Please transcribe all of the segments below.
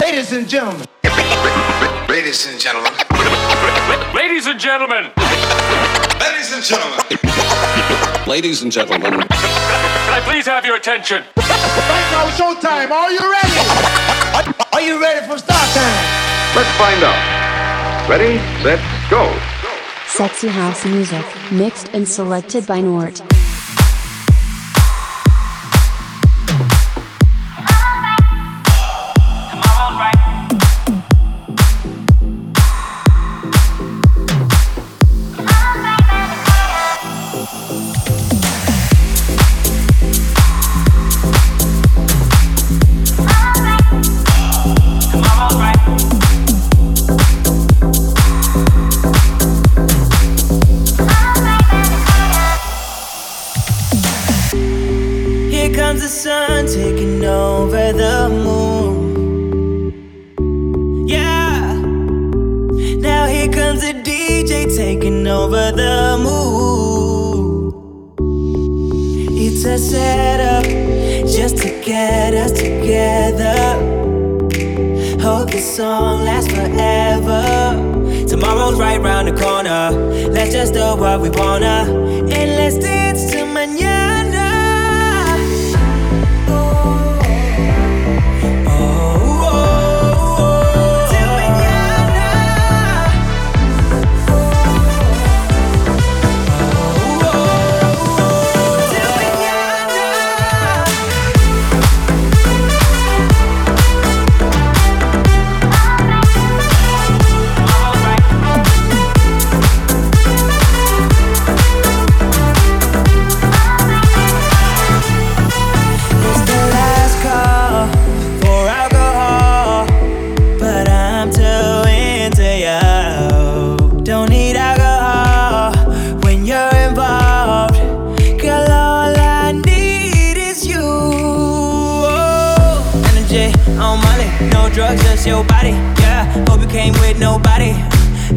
Ladies and gentlemen. Ladies and gentlemen. Ladies and gentlemen. Ladies and gentlemen. Ladies and gentlemen. Can I please have your attention? Right now, showtime. Are you ready? Are you ready for start time? Let's find out. Ready, set, go. Sexy house music, mixed and selected by Nort. Energy on Molly, no drugs, just your body. Yeah, hope you came with nobody.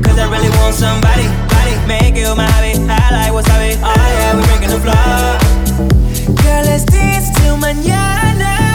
Cause I really want somebody, body, make you my hobby. I like wasabi. Oh yeah, we breaking the floor. Girl, let's dance till mañana.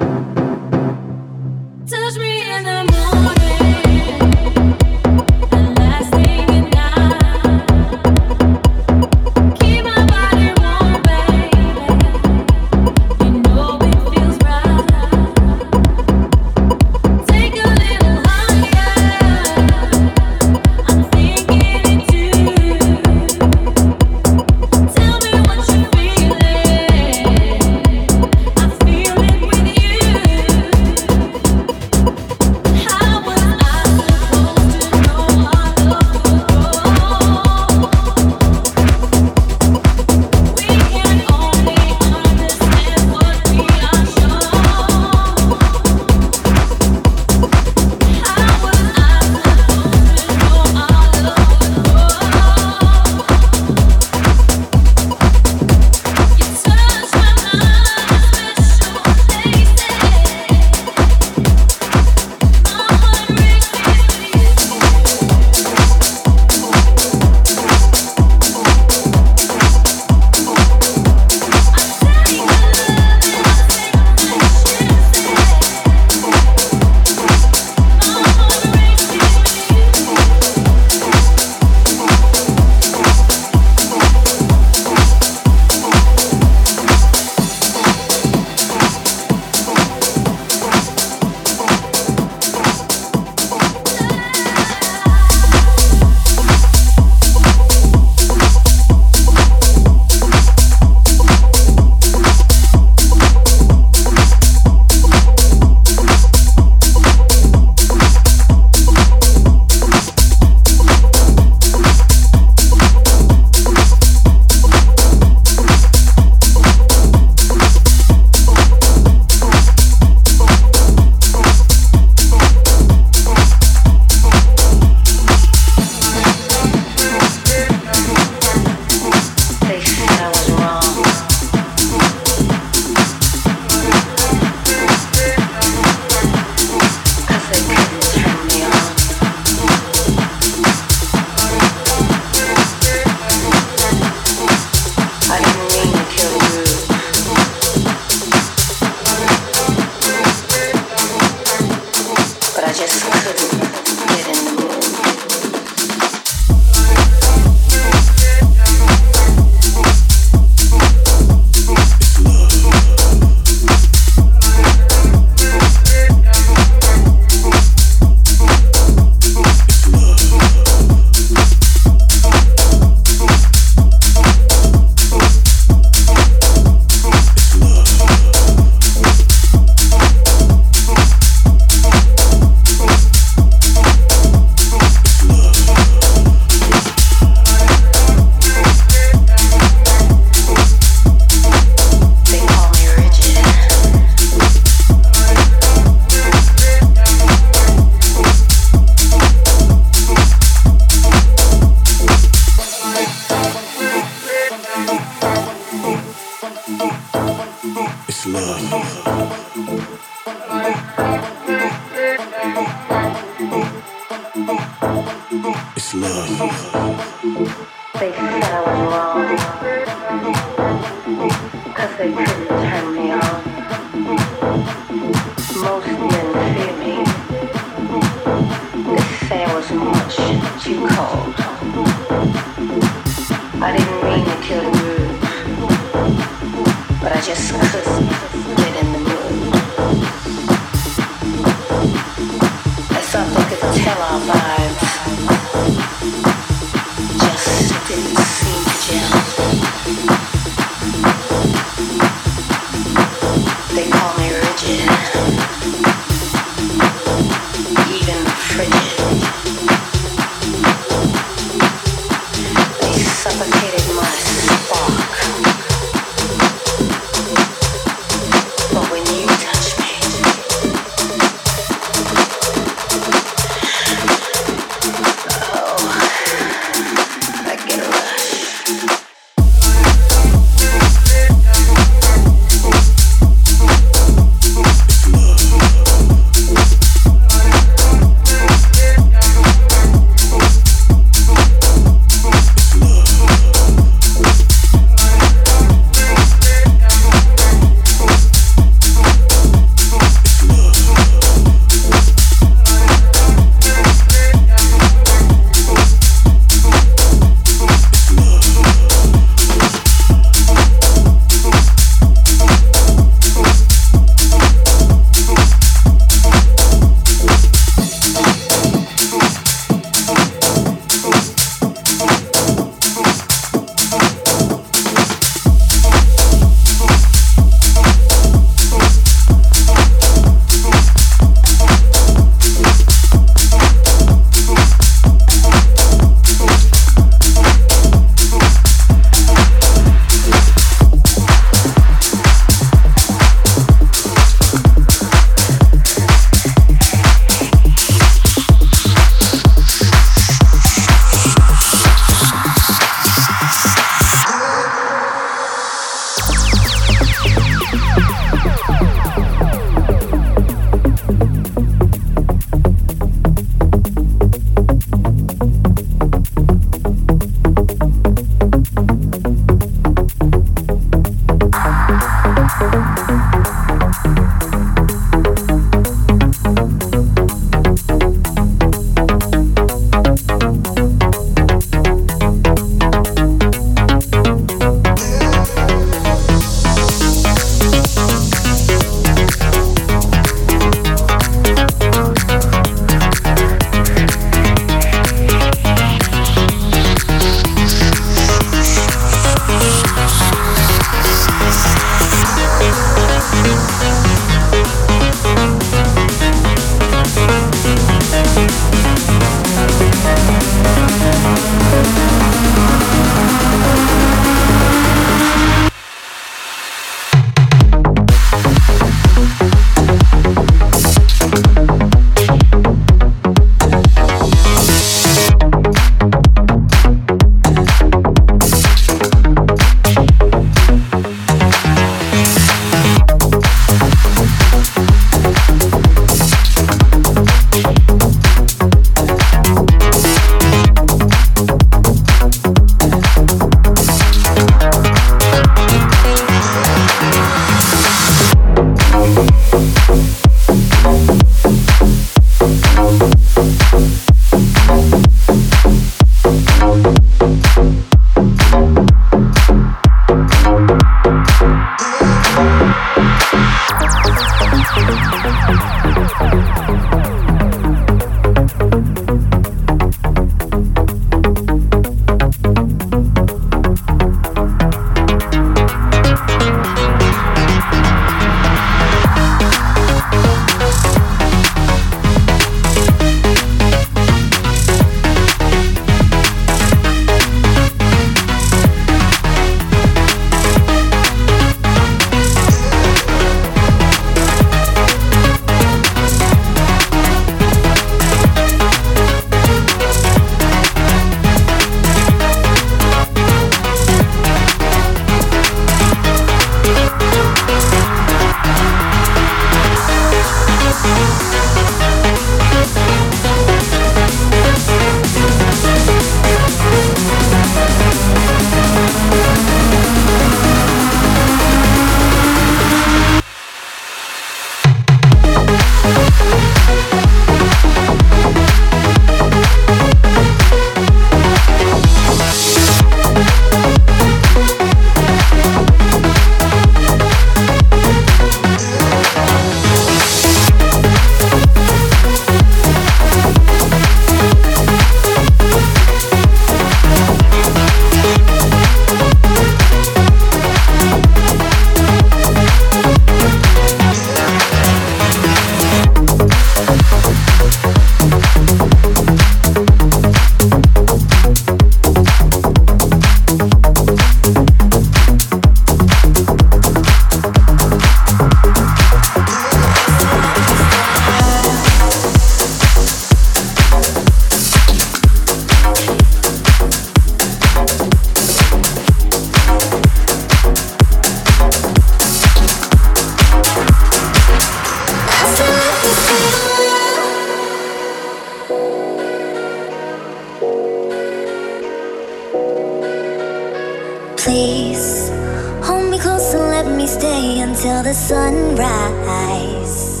until the sunrise.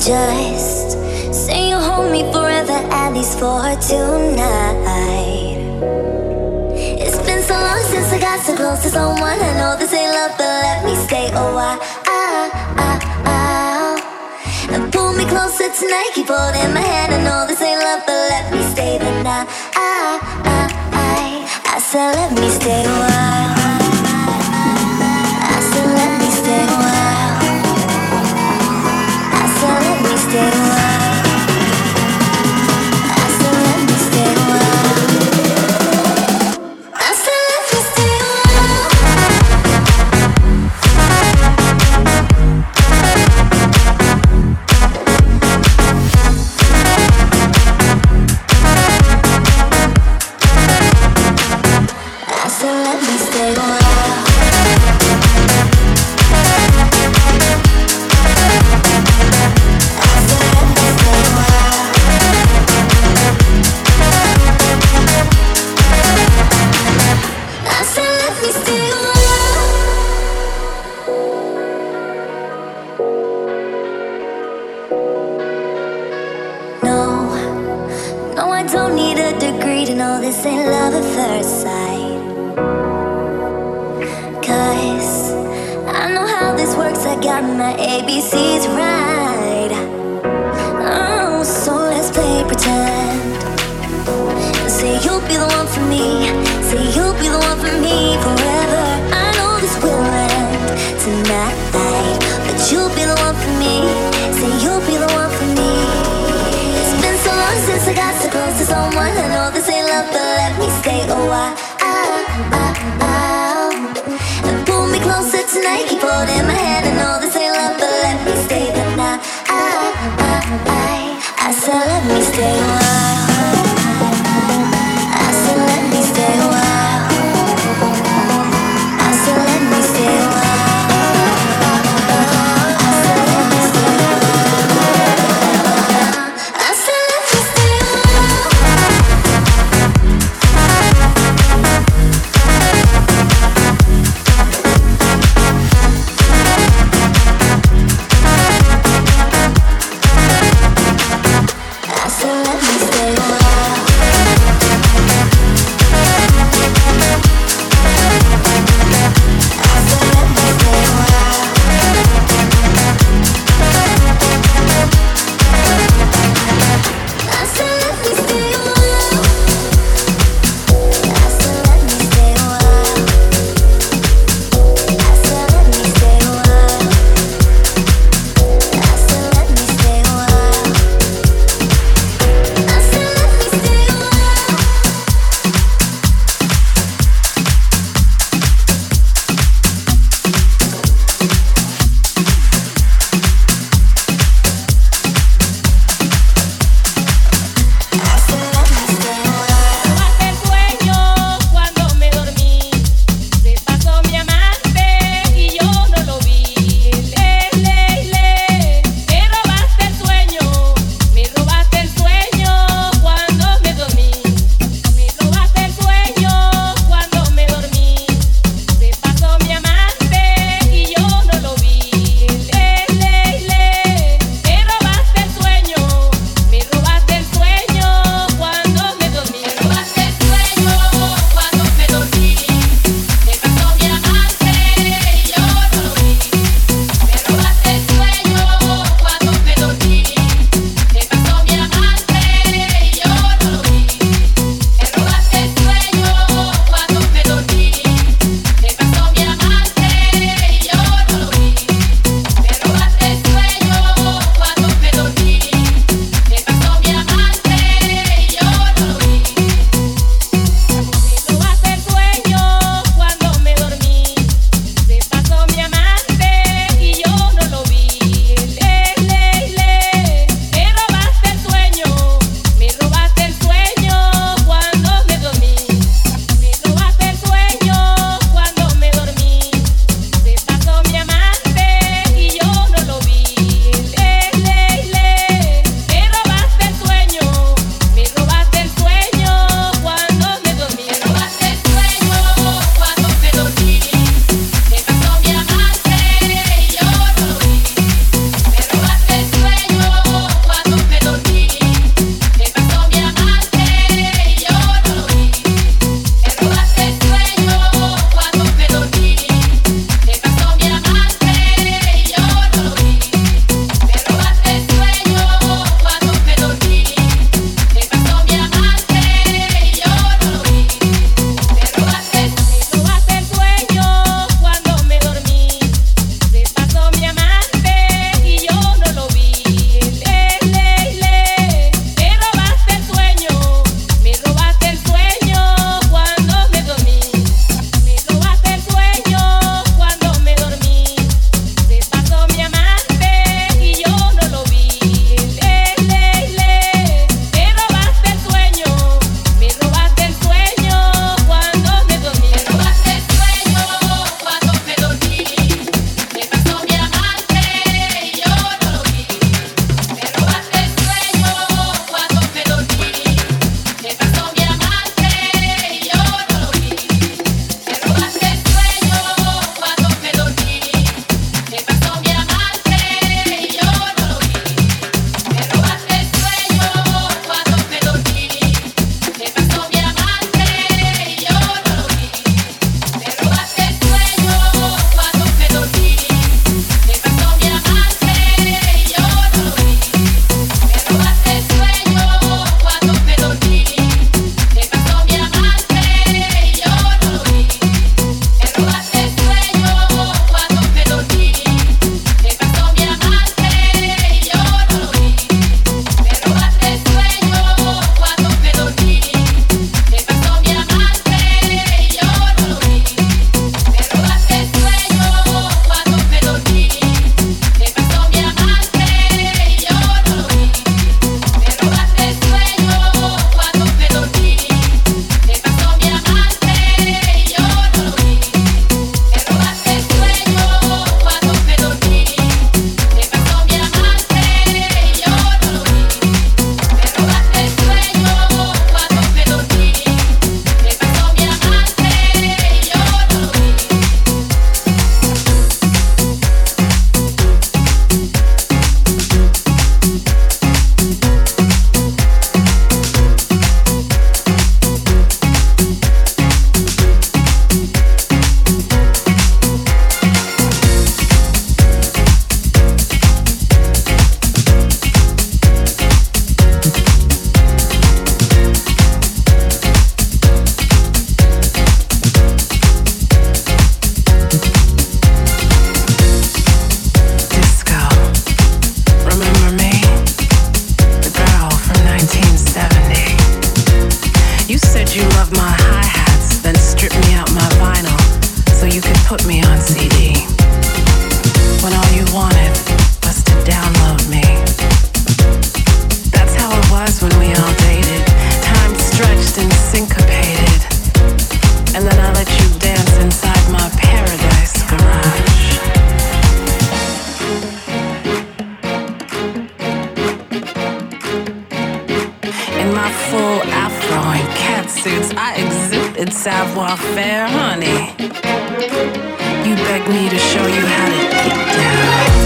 Just say you'll hold me forever, at least for tonight. It's been so long since I got so close to someone. I know this ain't love, but let me stay oh, a while. And pull me closer tonight, keep holding my hand. I know this ain't love, but let me stay the night. I, I, I, I said, let me stay oh, a while. I said, let me stay on. Faire, honey. You beg me to show you how to get down.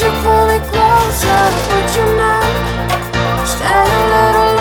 Never falling hard, but you here with me. No cash, no